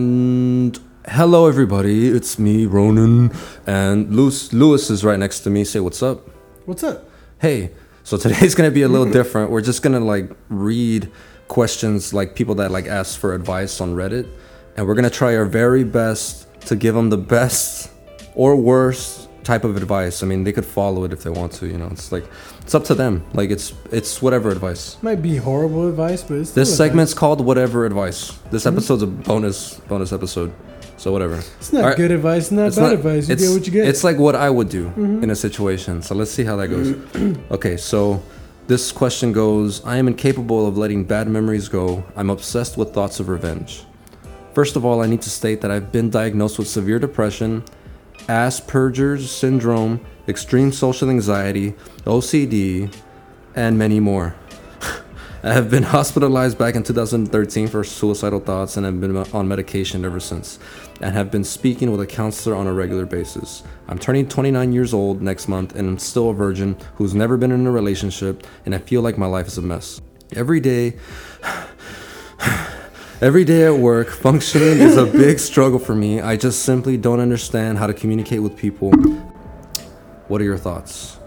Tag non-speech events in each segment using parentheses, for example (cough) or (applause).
And hello, everybody. It's me, Ronan, and Lewis. Lewis is right next to me. Say what's up. What's up? Hey. So today's (laughs) gonna be a little different. We're just gonna like read questions like people that like ask for advice on Reddit, and we're gonna try our very best to give them the best or worst type of advice. I mean, they could follow it if they want to. You know, it's like it's up to them. Like it's it's whatever advice. Might be horrible advice, but it's This advice. segment's called whatever advice. This episode's a bonus bonus episode. So whatever. It's not Alright. good advice, not It's bad not- advice. You it's, get what you get. It's like what I would do mm-hmm. in a situation. So let's see how that goes. (clears throat) okay, so this question goes I am incapable of letting bad memories go. I'm obsessed with thoughts of revenge. First of all, I need to state that I've been diagnosed with severe depression, Asperger's syndrome, extreme social anxiety, OCD, and many more. (laughs) I have been hospitalized back in 2013 for suicidal thoughts and have been on medication ever since, and have been speaking with a counselor on a regular basis. I'm turning 29 years old next month, and I'm still a virgin who's never been in a relationship, and I feel like my life is a mess. Every day, Every day at work, functioning is a big struggle for me. I just simply don't understand how to communicate with people. What are your thoughts?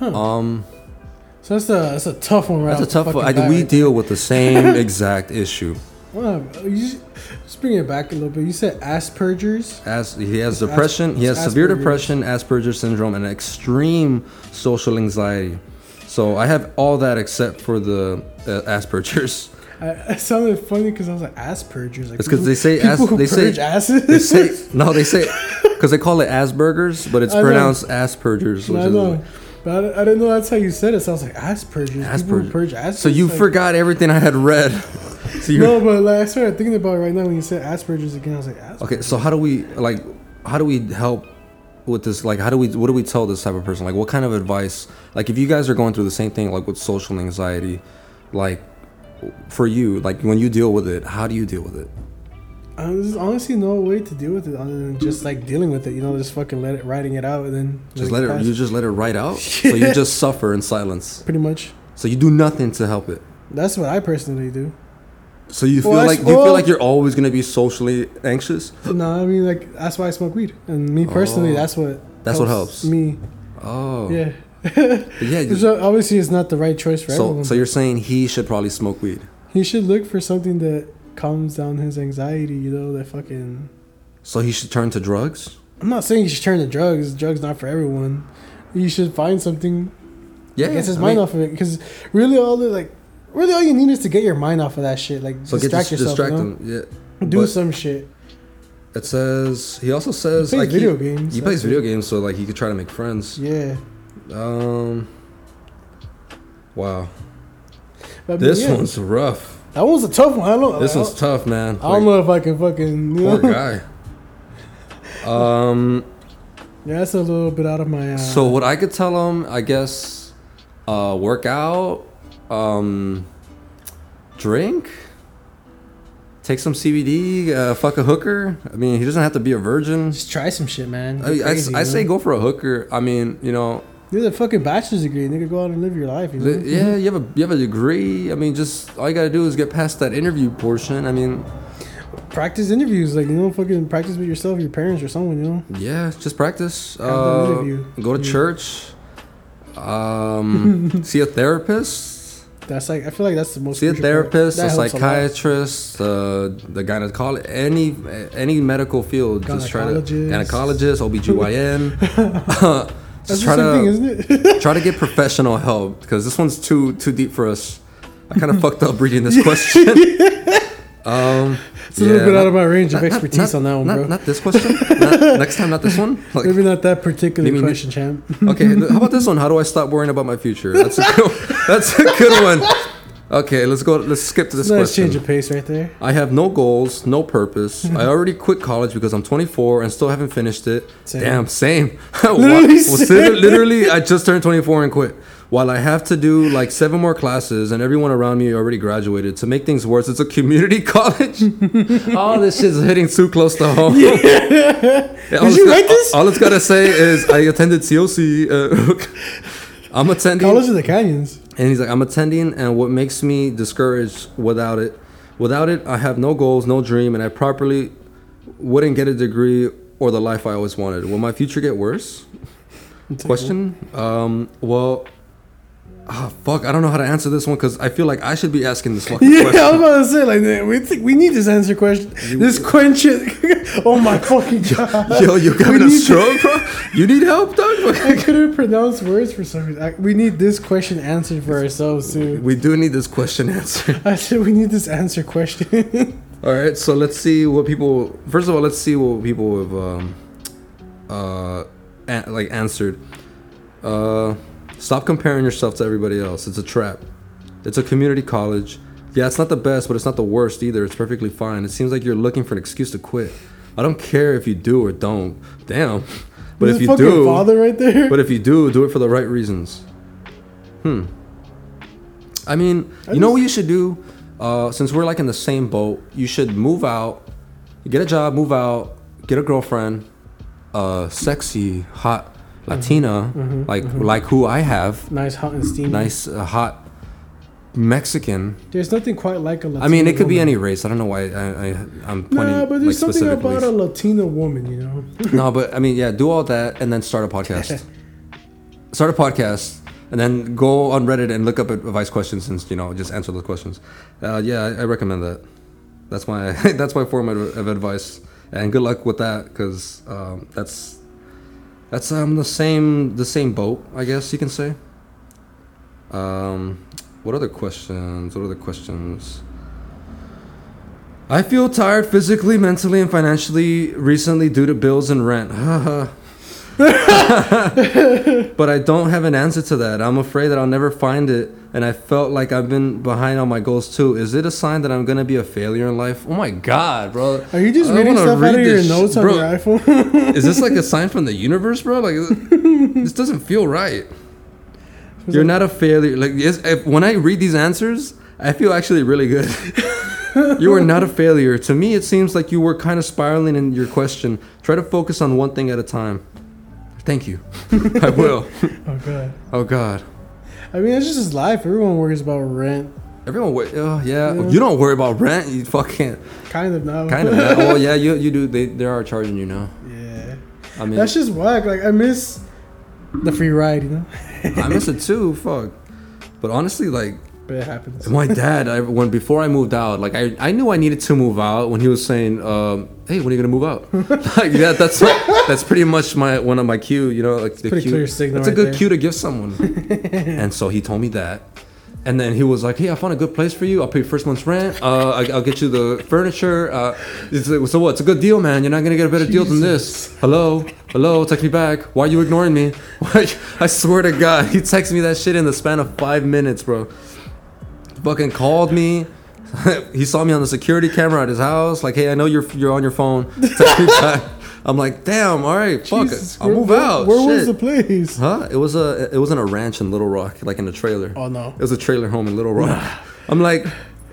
Um, so that's a that's a tough one, right? that's a tough one. I, we deal with the same (laughs) exact issue. Well, you just, just bring it back a little bit. You said Asperger's. As he has depression, he has severe Asperger's. depression, Asperger's syndrome, and extreme social anxiety. So I have all that except for the uh, Asperger's. I, it sounded funny because I was like Asperger's. Like It's 'cause people- they say people as- they say- asses. They say (laughs) no, they say because they call it Asperger's, but it's I know. pronounced Asperger's. Which I is know, but I, I didn't know that's how you said it. So I was like Asperger's. People Asperger. purge asses. So you like, forgot everything I had read. (laughs) So No, but like I started thinking about it right now when you said Asperger's again. I was like, Asperger's. okay. So how do we like? How do we help with this? Like, how do we? What do we tell this type of person? Like, what kind of advice? Like, if you guys are going through the same thing, like with social anxiety, like for you, like when you deal with it, how do you deal with it? Uh, There's honestly no way to deal with it other than just like dealing with it. You know, just fucking let it, writing it out, and then Just let it. pass. You just let it right out. (laughs) So you just suffer in silence. Pretty much. So you do nothing to help it. That's what I personally do. So you feel Well, like do you feel like you're always gonna be socially anxious? No, I mean like that's why I smoke weed, and me personally, Oh. that's what That's what helps. me. Oh, Yeah. Yeah. you- (laughs) So obviously, it's not the right choice for So, everyone. so you're saying he should probably smoke weed? he should look for something that calms down his anxiety. You know, that fucking. So he should turn to drugs? I'm not saying you should turn to drugs. Drugs not for everyone. You should find something Yeah, gets his I mind mean, off of it. Because really, all the like, really all you need is to get your mind off of that shit. Like So distract get yourself. distract you know? him. Yeah. Do But some shit. It says he also says He plays like video he, games. He plays video it. games, so like he could try to make friends. Yeah. Um. Wow, But, I mean, this yeah, one's rough. That one's a tough one. I don't. This I, one's tough, man. I don't know if I can fucking. You know? Poor guy. Um. (laughs) Yeah, that's a little bit out of my. Uh, So what I could tell him, I guess, uh, work out, um, drink, take some CBD, uh, fuck a hooker. I mean, he doesn't have to be a virgin. just try some shit, man. I, Go I, crazy, I you say go for a hooker. I mean, you know, You have a fucking bachelor's degree. and you Nigga, go out and live your life. You know? yeah, (laughs) you have a you have a degree. I mean, just all you gotta do is get past that interview portion. I mean, Practice interviews, like you know, fucking practice with yourself, your parents, or someone. You know. yeah, just practice. Uh, go to Yeah. church. Um, (laughs) see a therapist. That's like I feel like that's the most. See a therapist, a psychiatrist, uh, the gynecologist, any any medical field. Just try to Gynecologist. gynecologist, OBGYN. (laughs) That's try to thing, isn't it? (laughs) try to get professional help because this one's too too deep for us. I kind of fucked up reading this (laughs) question. (laughs) Um, It's a little bit not- out of my range of not- expertise not- on that one, bro. Not this question. Not- next time, not this one. Like, Maybe not that particular question, champ. okay, how about this one? How do I stop worrying about my future? That's a good, that's a good one. Okay, let's go. Let's skip to this nice question. change of pace right there. I have no goals, no purpose. (laughs) I already quit college because I'm 24 and still haven't finished it. Same. Damn, same. (laughs) Literally same. literally, literally, I just turned 24 and quit. While I have to do like seven more classes and everyone around me already graduated. To make things worse, it's a community (laughs) college. all this shit's hitting too close to home. Yeah. all Did you got- write this? All it's gotta say is I attended COC. Uh, I'm attending. College of the Canyons. And he's like, I'm attending, and what makes me discouraged without it Without it, I have no goals, no dream, and I properly wouldn't get a degree or the life I always wanted. Will my future get worse? Question. Um, well, ah, fuck. I don't know how to answer this one because I feel like I should be asking this fucking question. (laughs) Yeah, I was about to say like we think we need this answer question. This (laughs) question. (laughs) oh my fucking god! Yo, you having a stroke, bro? You need help, dog? I couldn't pronounce words for some reason. I, we need this question answered for ourselves too. we do need this question answered. I said we need this answer question. All right, so let's see what people. First of all, let's see what people have um, uh, an- like answered. Uh, stop comparing yourself to everybody else. It's a trap. It's a community college. Yeah, it's not the best, but it's not the worst either. It's perfectly fine. It seems like you're looking for an excuse to quit. I don't care if you do or don't. Damn. (laughs) But This if you do, father right there. but if you do, do it for the right reasons. Hmm. I mean, I you know what you should do? Uh, since we're like in the same boat, you should move out, get a job, move out, get a girlfriend, uh, sexy, hot Latina, Mhm, like mhm. like who I have, nice, hot and steamy. nice, uh, hot Mexican. There's nothing quite like a. Latina I mean, it could be any race. I don't know why I, I I'm pointing Nah, but like there's something about a Latina woman, you know. (laughs) No, but I mean, yeah, do all that and then start a podcast. (laughs) start a podcast and then go on Reddit and look up advice questions and you know just answer those questions. Uh, yeah, I, I recommend that. That's my (laughs) that's my form of, of advice. And good luck with that because um, that's that's um the same the same boat I guess you can say. Um, what other questions? What other questions? I feel tired physically, mentally, and financially recently due to bills and rent. (laughs) (laughs) but I don't have an answer to that. I'm afraid that I'll never find it, and I felt like I've been behind on my goals too. Is it a sign that I'm gonna be a failure in life? Oh my god, bro! Are you just I reading stuff out of your this sh- notes on bro, your iPhone? (laughs) Is this like a sign from the universe, bro? Like (laughs) this doesn't feel right. You're not a failure. Like yes, if, when I read these answers, I feel actually really good. you are not a failure. To me, it seems like you were kind of spiraling in your question. Try to focus on one thing at a time. Thank you. (laughs) I will. oh god. Oh God. I mean, it's just his life. Everyone worries about rent. Everyone, wor- oh, yeah. Yeah. You don't worry about rent. You fucking Kind of now. (laughs) kind of. now. oh yeah, you you do. They they are charging you now. yeah. I mean, That's just whack. Like I miss the free ride, you know. I miss it (laughs) too. Fuck. But honestly, like But it happens. My dad, I, when before I moved out, like I, I knew I needed to move out when he was saying, um, "Hey, when are you gonna move out?" like yeah, that's that's pretty much my one of my cue. You know, like the pretty cue. clear signal That's a right good there. cue to give someone. (laughs) and so he told me that, and then he was like, "Hey, I found a good place for you. I'll pay first month's rent. Uh, I, I'll get you the furniture. Uh, it's like, so what? It's a good deal, man. You're not gonna get a better deal than this. Hello, hello, text me back. Why are you ignoring me? (laughs) I swear to God, he texted me that shit in the span of five minutes, bro fucking called me. (laughs) he saw me on the security camera at his house. Like, hey, I know you're you're on your phone. Text me back. I'm like, damn, all right, fuck Jesus, it. I'll where- move out. Where was the place? Huh? It was a it was in a ranch in Little Rock, like in a trailer. Oh no. It was a trailer home in Little Rock. (sighs) I'm like,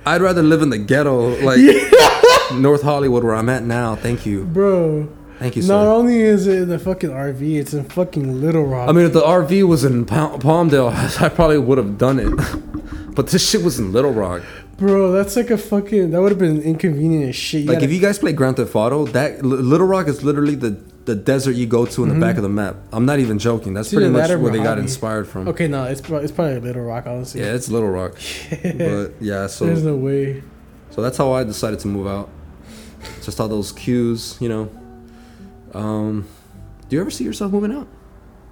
I'd rather live in the ghetto, like (laughs) North Hollywood, where I'm at now. Thank you, Bro, thank you, so much. not only is it in the fucking RV, it's in fucking Little Rock. I mean, if the RV was in Palm- Palmdale, (laughs) I probably would have done it. (laughs) but this shit was in Little Rock. Bro, that's like a fucking. That would have been inconvenient as shit. You Like gotta- if you guys play Grand Theft Auto, that L- Little Rock is literally the the desert you go to in the back of the map. I'm not even joking. That's pretty much where they got inspired from. Okay, no, it's it's probably Little Rock, honestly. Yeah, it's Little Rock. (laughs) but yeah, so There's no way. so that's how I decided to move out. Just all those cues, you know. Um, do you ever see yourself moving out?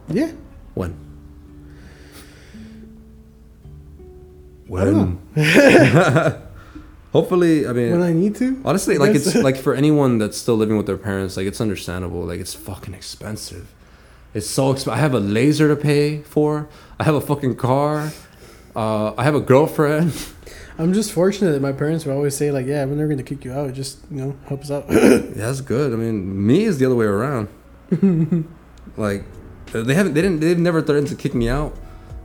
Yeah. When? When? (laughs) Hopefully, I mean, When I need to. Honestly, like it's like for anyone that's still living with their parents, like it's understandable. Like it's fucking expensive. It's so expensive. I have a laser to pay for. I have a fucking car. Uh, I have a girlfriend. (laughs) I'm just fortunate that my parents would always say like, "Yeah, we're never gonna kick you out. Just you know, help us out." (laughs) yeah, that's good. I mean, me is the other way around. like they haven't, they didn't, they've never threatened to kick me out,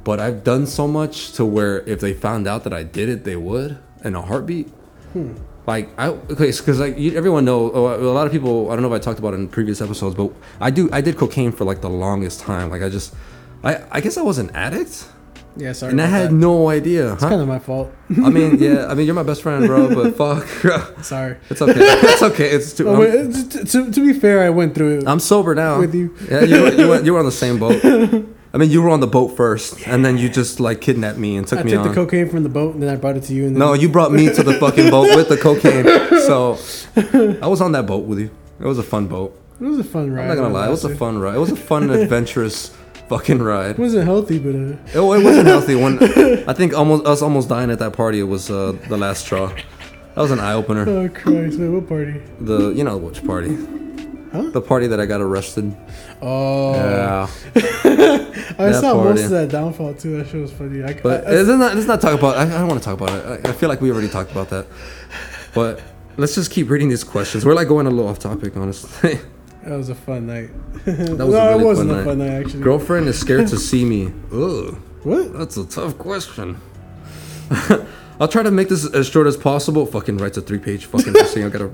but I've done so much to where if they found out that I did it, they would in a heartbeat. Hmm. Like I okay, because like you, everyone know oh, a lot of people. I don't know if I talked about it in previous episodes, but I do. I did cocaine for like the longest time. Like I just, I I guess I was an addict, Yeah, sorry. and I had that. no idea. It's Huh? kind of my fault. I mean, (laughs) yeah. I mean, you're my best friend, bro. But (laughs) fuck, Sorry. it's okay. It's okay. It's too. Oh, wait, to, to, be fair, I went through it I'm sober now. with you. Yeah, you you, were, you were on the same boat. (laughs) I mean, you were on the boat first, and then you just like kidnapped me and took I me took on. the cocaine from the boat and then I brought it to you. And then, no, you brought me to the fucking boat with the cocaine. (laughs) So I was on that boat with you. It was a fun boat. it was a fun ride. I'm not gonna lie, it was a fun ride. It was a fun, (laughs) adventurous fucking ride. It wasn't healthy, but uh, It, it wasn't healthy. When (laughs) I think almost us almost dying at that party, it was uh, the last straw. That was an eye opener. oh Christ, wait, what party? The you know which party? Huh? The party that I got arrested. Oh, Yeah. (laughs) I saw party. most of that downfall too. That shit was funny. I, But I, let's not, let's not talk about. I, I don't want to talk about it. I, I feel like we already talked about that. But let's just keep reading these questions. We're like going a little off topic, honestly. (laughs) that was a fun night. That no, (laughs) was a really it wasn't fun a night. fun night actually. Girlfriend is scared to see me. Ugh, What? that's a tough question. I'll try to make this as short as possible. Fucking writes a three-page fucking thing. I gotta.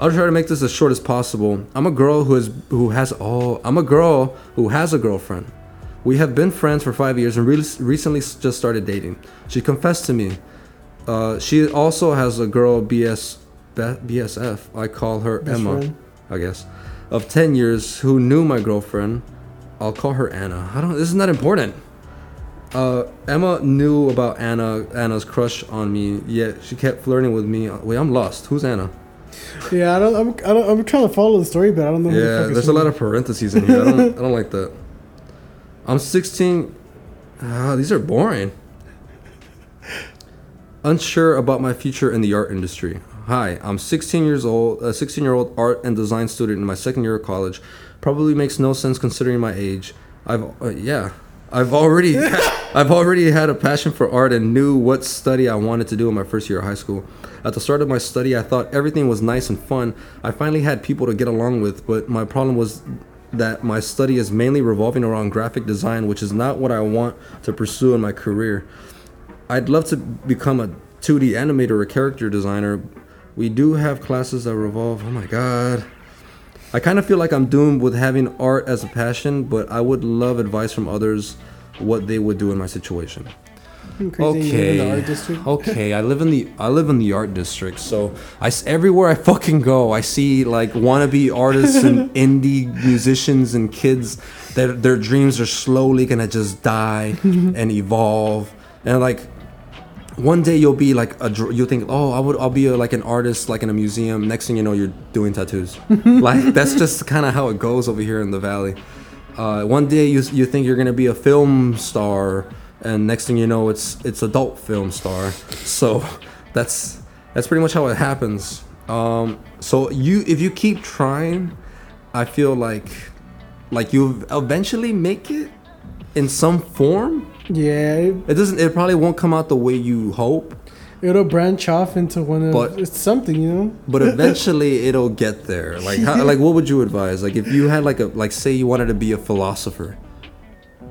I'll try to make this as short as possible. I'm a girl who is who has oh I'm a girl who has a girlfriend. We have been friends for five years and re- recently just started dating. She confessed to me. Uh, she also has a girl BS BSF. I call her Best Emma. friend? I guess of ten years who knew my girlfriend. I'll call her Anna. I don't. This is not important. Uh, Emma knew about Anna Anna's crush on me. Yet she kept flirting with me. Wait, I'm lost. Who's Anna? Yeah, I don't. I'm, I don't. I'm trying to follow the story, but I don't know. who the Yeah, there's a lot of parentheses in here. I don't, I don't like that. I'm 16. Ah, these are boring. Unsure about my future in the art industry. Hi, I'm 16 years old, a 16 year old art and design student in my second year of college. Probably makes no sense considering my age. I've uh, yeah, I've already (laughs) I've already had a passion for art and knew what study I wanted to do in my first year of high school. At the start of my study, I thought everything was nice and fun. I finally had people to get along with, but my problem was that my study is mainly revolving around graphic design, which is not what I want to pursue in my career. I'd love to become a 2D animator or character designer. We do have classes that revolve. Oh my god. I kind of feel like I'm doomed with having art as a passion, but I would love advice from others what they would do in my situation. You crazy you in the art district. (laughs) okay. I live in the I live in the art district, so I everywhere I fucking go, I see like wannabe artists and (laughs) indie musicians and kids that their dreams are slowly gonna just die (laughs) and evolve, and like one day you'll be like a you'll think oh I would I'll be a, like an artist like in a museum. Next thing you know, you're doing tattoos. like that's just kind of how it goes over here in the valley. Uh, one day you you think you're gonna be a film star, and next thing you know, it's it's adult film star. So (laughs) that's that's pretty much how it happens. Um, so you if you keep trying, I feel like like you eventually make it in some form. Yeah, it, It doesn't. It probably won't come out the way you hope, it'll branch off into one of But- it's something, you know. (laughs) but eventually it'll get there. Like, how, (laughs) like, what would you advise? Like, if you had like a like, say you wanted to be a philosopher,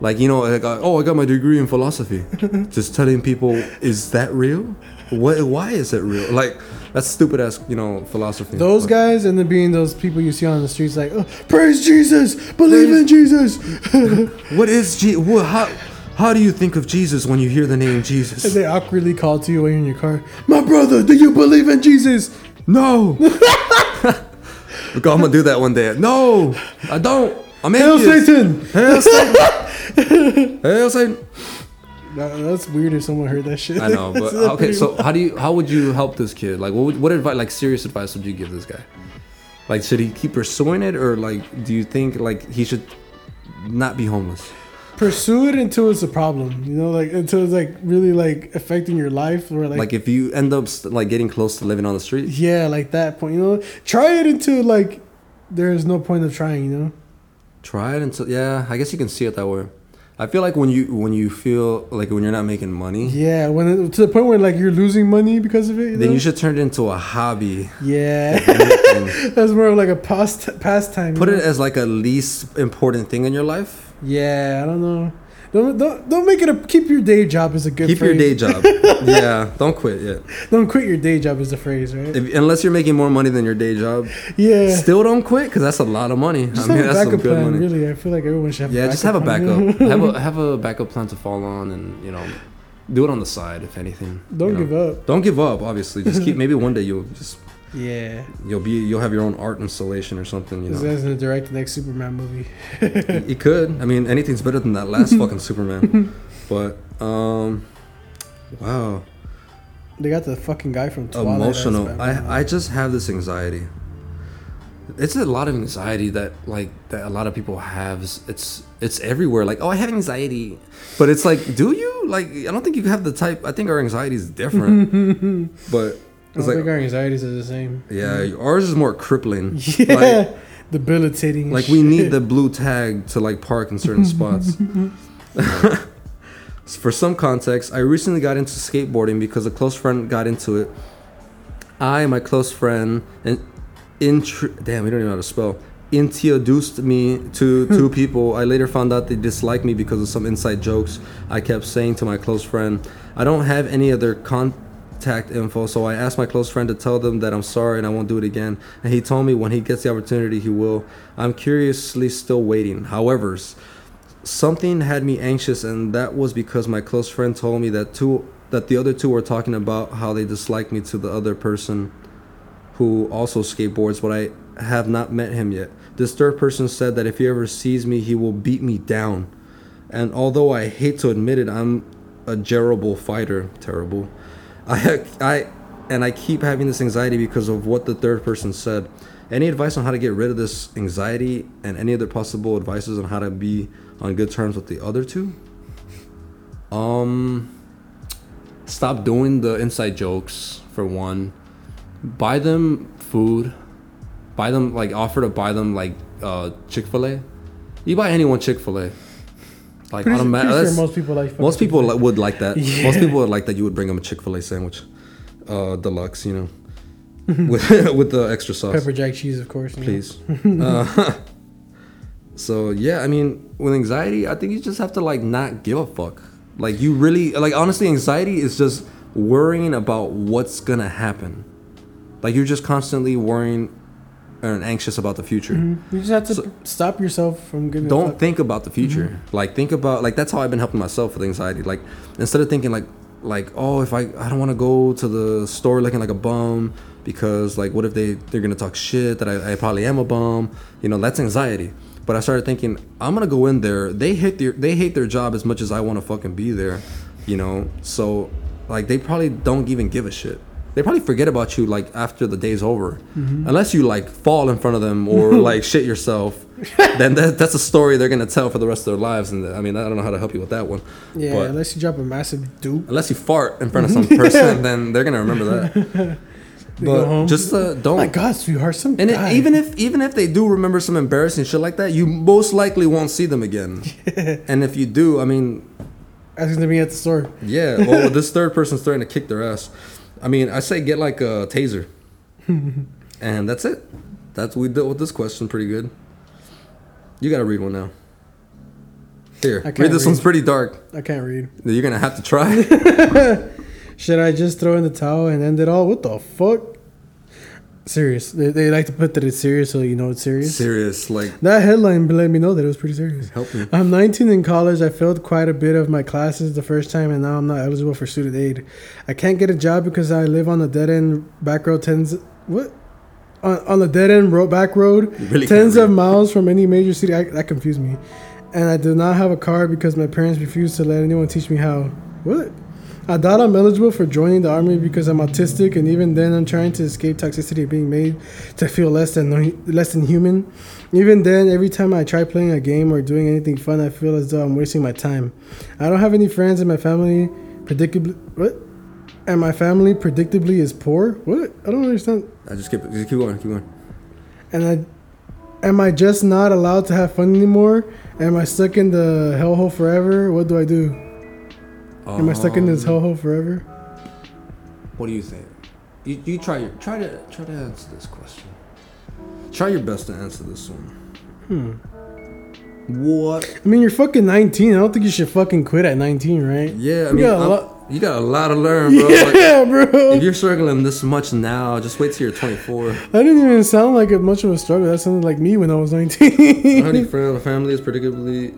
like you know, like, oh, I got my degree in philosophy. (laughs) Just telling people, is that real? What? Why is it real? Like, that's stupid ass, you know, philosophy. Those Like, guys and then being those people you see on the streets like, oh, praise Jesus, believe in Jesus. What is Je- what, How? How do you think of Jesus when you hear the name and Jesus? they awkwardly call to you when you're in your car. My brother, do you believe in Jesus? No. (laughs) Look, I'm gonna do that one day. No, I don't. I'm Hail atheist. Satan! Hail Satan. (laughs) Hail Satan. That, that's weird if someone heard that shit. I know, but (laughs) okay. So how do you? How would you help this kid? Like, what? Would, what advice? Like, serious advice would you give this guy? Like, should he keep pursuing it, or like, do you think like he should not be homeless? Pursue it until it's a problem. You know, like until it's like really like affecting your life or like, Like, if you end up like getting close to living on the street, yeah, like that point. You know, try it until like there is no point of trying. You know. try it until. Yeah, I guess you can see it that way. I feel like when you when you feel like when you're not making money, Yeah, when it, to the point where like you're losing money because of it. You then know? you should turn it into a hobby. Yeah, (laughs) that's more of like a past pastime. Put know? it as like a least important thing in your life. Yeah, I don't know. Don't don't don't make it a keep your day job is a good. Keep phrase. your day job. (laughs) yeah, don't quit yet. Don't quit your day job is the phrase, right? If, unless you're making more money than your day job, yeah. still don't quit because that's a lot of money. Just I mean, have a that's some good plan. money. Really, I feel like everyone should have. Yeah, a just have a backup. (laughs) have a have a backup plan to fall on, and you know, do it on the side if anything. Don't you know. give up. Don't give up. Obviously, just keep. (laughs) Maybe one day you'll just Yeah. you'll be you'll have your own art installation or something. You know, guy's gonna direct the next Superman movie. you could. I mean, anything's better than that last (laughs) fucking Superman. But um, wow, They got the fucking guy from Twilight. emotional. I I just have this anxiety. It's a lot of anxiety that like that a lot of people have. It's it's everywhere. Like, oh, I have anxiety, but it's like, do you? Like, I don't think you have the type. I think our anxiety is different, (laughs) but it's don't like, think our anxieties are the same. yeah, ours is more crippling. (laughs) Yeah. Like, Debilitating. like we need the blue tag to like park in certain spots. (laughs) (laughs) For some context, I recently got into skateboarding because a close friend got into it. I, my close friend, and intro damn, we don't even know how to spell. Introduced me to two people. I later found out they disliked me because of some inside jokes I kept saying to my close friend. I don't have any other their contact info, so I asked my close friend to tell them that I'm sorry and I won't do it again. And he told me when he gets the opportunity, he will. I'm curiously still waiting. However, something had me anxious, and that was because my close friend told me that two that the other two were talking about how they disliked me to the other person who also skateboards, but I have not met him yet. This third person said that if he ever sees me, he will beat me down. And although I hate to admit it, I'm a terrible fighter. Terrible. I, I, and I keep having this anxiety because of what the third person said. Any advice on how to get rid of this anxiety, and any other possible advices on how to be on good terms with the other two? Um, stop doing the inside jokes for one buy them food buy them like offer to buy them like uh chick-fil-a you buy anyone chick-fil-a like Pretty, automa- pretty sure most people like. most people would like that Yeah. (laughs) most people would like that you would bring them a chick-fil-a sandwich uh deluxe you know (laughs) with (laughs) with the extra sauce pepper jack cheese, of course. please. uh, so yeah, I mean, with anxiety, I think you just have to like not give a fuck. Like you really, like honestly, anxiety is just worrying about what's gonna happen. Like you're just constantly worrying and anxious about the future. Mhm. You just have to So- stop yourself from giving. Don't think about the future. Like think about like that's how I've been helping myself with anxiety. Like instead of thinking like like oh if I I don't want to go to the store looking like a bum because like what if they they're gonna talk shit that I, I probably am a bum. You know that's anxiety. But I started thinking I'm gonna go in there. They hate their they hate their job as much as I want to fucking be there. You know so like they probably don't even give a shit. They probably forget about you like after the day's over, unless you like fall in front of them or (laughs) like shit yourself. then that, that's a story they're gonna tell for the rest of their lives. And I mean, I don't know how to help you with that one. Yeah, but unless you drop a massive dupe. unless you fart in front of some (laughs) person, then they're gonna remember that. (laughs) But just uh, Oh don't. my God, sweetheart, some and it, even if even if they do remember some embarrassing shit like that, you most likely won't see them again. and if you do, I mean, asking to be at the store. yeah. Well, this third person's starting to kick their ass. I mean, I say get like a taser, (laughs) and that's it. That's we dealt with this question pretty good. You gotta read one now. Here, I read this read. one's pretty dark. I can't read. You're gonna have to try. (laughs) Should I just throw in the towel and end it all? What the fuck? Serious. They, they like to put that it's serious, so you know it's serious. Serious, like That headline let me know that it was pretty serious. help me. I'm 19 in college. I failed quite a bit of my classes the first time, and now I'm not eligible for student aid. I can't get a job because I live on the dead end back road tens. What? On, on the dead end road back road, really tens of miles from any major city. I, that confused me. And I do not have a car because my parents refused to let anyone teach me how. What? I doubt I'm eligible for joining the army because I'm autistic, and even then, I'm trying to escape toxicity being made to feel less than less than human. Even then, every time I try playing a game or doing anything fun, I feel as though I'm wasting my time. I don't have any friends, and my family predictably what? And my family predictably is poor. What? I don't understand. I just keep just keep going, keep going. And I, am I just not allowed to have fun anymore? Am I stuck in the hellhole forever? What do I do? Am I stuck in this Um, hellhole forever? What do you think? You, you try your try to try to answer this question. Try your best to answer this one. Hmm. What? I mean, you're fucking 19. I don't think you should fucking quit at 19, right? Yeah, I You mean, got lot- you got a lot to learn, bro. (laughs) Like, Yeah, bro. if you're struggling this much now, just wait till you're 24. (laughs) I didn't even sound like a much of a struggle. That sounded like me when I was Honey, 19. (laughs) friend, the family is predictably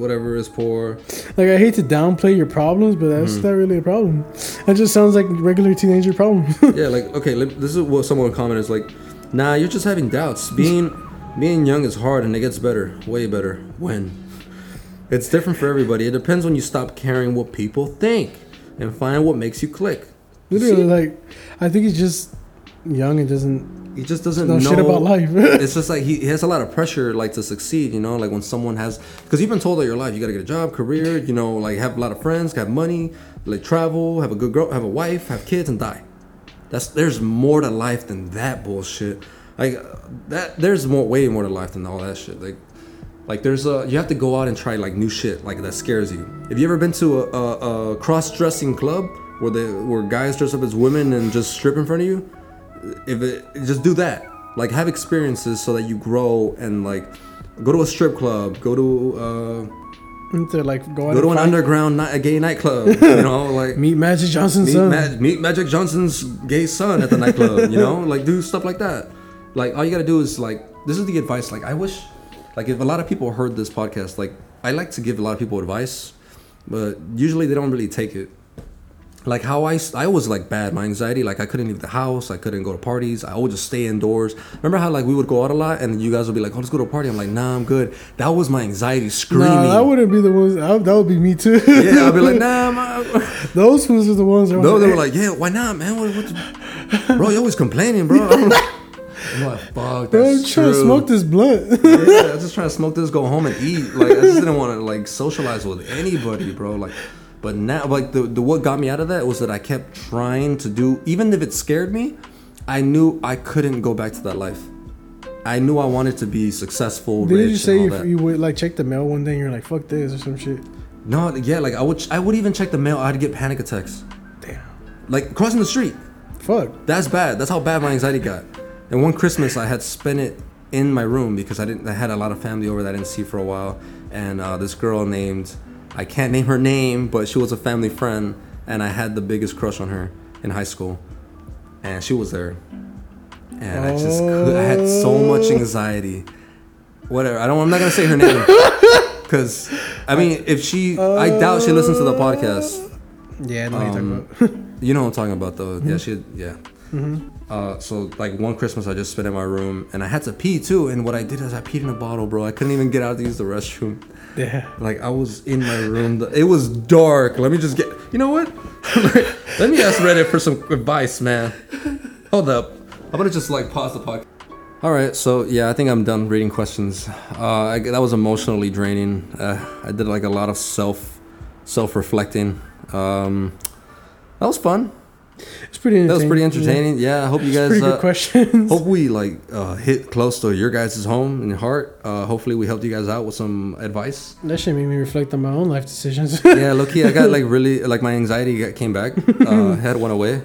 whatever is poor. like, I hate to downplay your problems, but Mm-hmm. that's not really a problem. That just sounds like regular teenager problem. (laughs) yeah, like okay, this is what someone commented is like, nah, you're just having doubts. Being being young is hard, and it gets better, way better. When it's different for everybody. It depends when you stop caring what people think and find what makes you click. Literally, See? like, I think it's just young and doesn't He just doesn't know know shit about life. (laughs) it's (laughs) just like he, he has a lot of pressure like to succeed you know like when someone has because you've been told all your life you got to get a job career you know like have a lot of friends have money like travel have a good girl have a wife have kids and die. That's there's more to life than that bullshit. Like that there's more way more to life than all that shit. Like like there's a you have to go out and try like new shit like that scares you. Have you ever been to a, a, a cross-dressing club where they where guys dress up as women and just strip in front of you if it just do that like have experiences so that you grow and like go to a strip club go to uh to like go go to an fight. underground night, a gay nightclub (laughs) you know like meet Magic Johnson's meet, son. Ma- meet magic johnson's gay son at the nightclub you know like do stuff like that like all you gotta do is like this is the advice like i wish like if a lot of people heard this podcast like i like to give a lot of people advice but usually they don't really take it like how I, I was like bad my anxiety like i couldn't leave the house i couldn't go to parties i would just stay indoors remember how like we would go out a lot and you guys would be like oh let's go to a party i'm like nah i'm good that was my anxiety screaming Nah, that wouldn't be the ones. I, that would be me too. yeah i'd be like (laughs) nah I'm, (laughs) Those fools are the ones that no they were like yeah why not man what, what (laughs) bro you always complaining bro i'm like, I'm fuck Bro, I'm that's trying to smoke this blunt. yeah, I was just trying to smoke this, go home and eat. Like I just didn't want to like socialize with anybody, bro. Like, but now, like the the what got me out of that was that I kept trying to do, even if it scared me. I knew I couldn't go back to that life. I knew I wanted to be successful. Rich, you say if you would like check the mail one day and you're like, fuck this or some shit? No, yeah, like I would, I would even check the mail. I'd get panic attacks, Damn. like crossing the street. Fuck. That's bad. That's how bad my anxiety got. And one Christmas, I had spent it in my room because I didn't. I had a lot of family over that I didn't see for a while, and uh, this girl named I can't name her name, but she was a family friend, and I had the biggest crush on her in high school, and she was there, and I just could, I had so much anxiety. Whatever. I don't. I'm not gonna say her name (laughs) because I mean, if she, I doubt she listens to the podcast. Yeah, I know what you're Um, talking about. (laughs) You know what I'm talking about though. Yeah, she yeah. Uh, so like one Christmas I just spent in my room and I had to pee too. And what I did is I peed in a bottle, bro. I couldn't even get out to use the restroom. yeah. Like I was in my room. It was dark. Let me just get. You know what? (laughs) Let me ask Reddit for some advice, man. Hold up. I'm gonna just like pause the podcast. All right, so yeah, I think I'm done reading questions. Uh, I, that was emotionally draining. Uh, I did like a lot of self, self-reflecting. Um, that was fun. It's pretty entertaining. That was pretty entertaining. Yeah, I hope you guys. Pretty good Uh, questions. hope we like uh, hit close to your guys' home and heart. Uh, hopefully, we helped you guys out with some advice. That shit made me reflect on my own life decisions. (laughs) Yeah, low key, I got like (laughs) really like my anxiety got, came back. Uh, (laughs) had went away,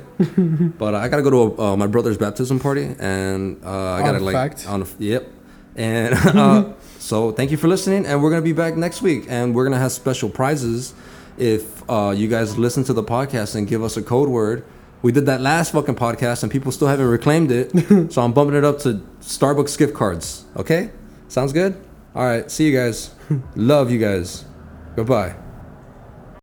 but I gotta go to a, uh, my brother's baptism party, and uh, I gotta like fact. on a, yep, and uh, so thank you for listening, and we're gonna be back next week, and we're gonna have special prizes if uh, you guys listen to the podcast and give us a code word. We did that last fucking podcast, and people still haven't reclaimed it, (laughs) so I'm bumping it up to Starbucks gift cards. Okay, sounds good. All right, see you guys. (laughs) Love you guys. Goodbye.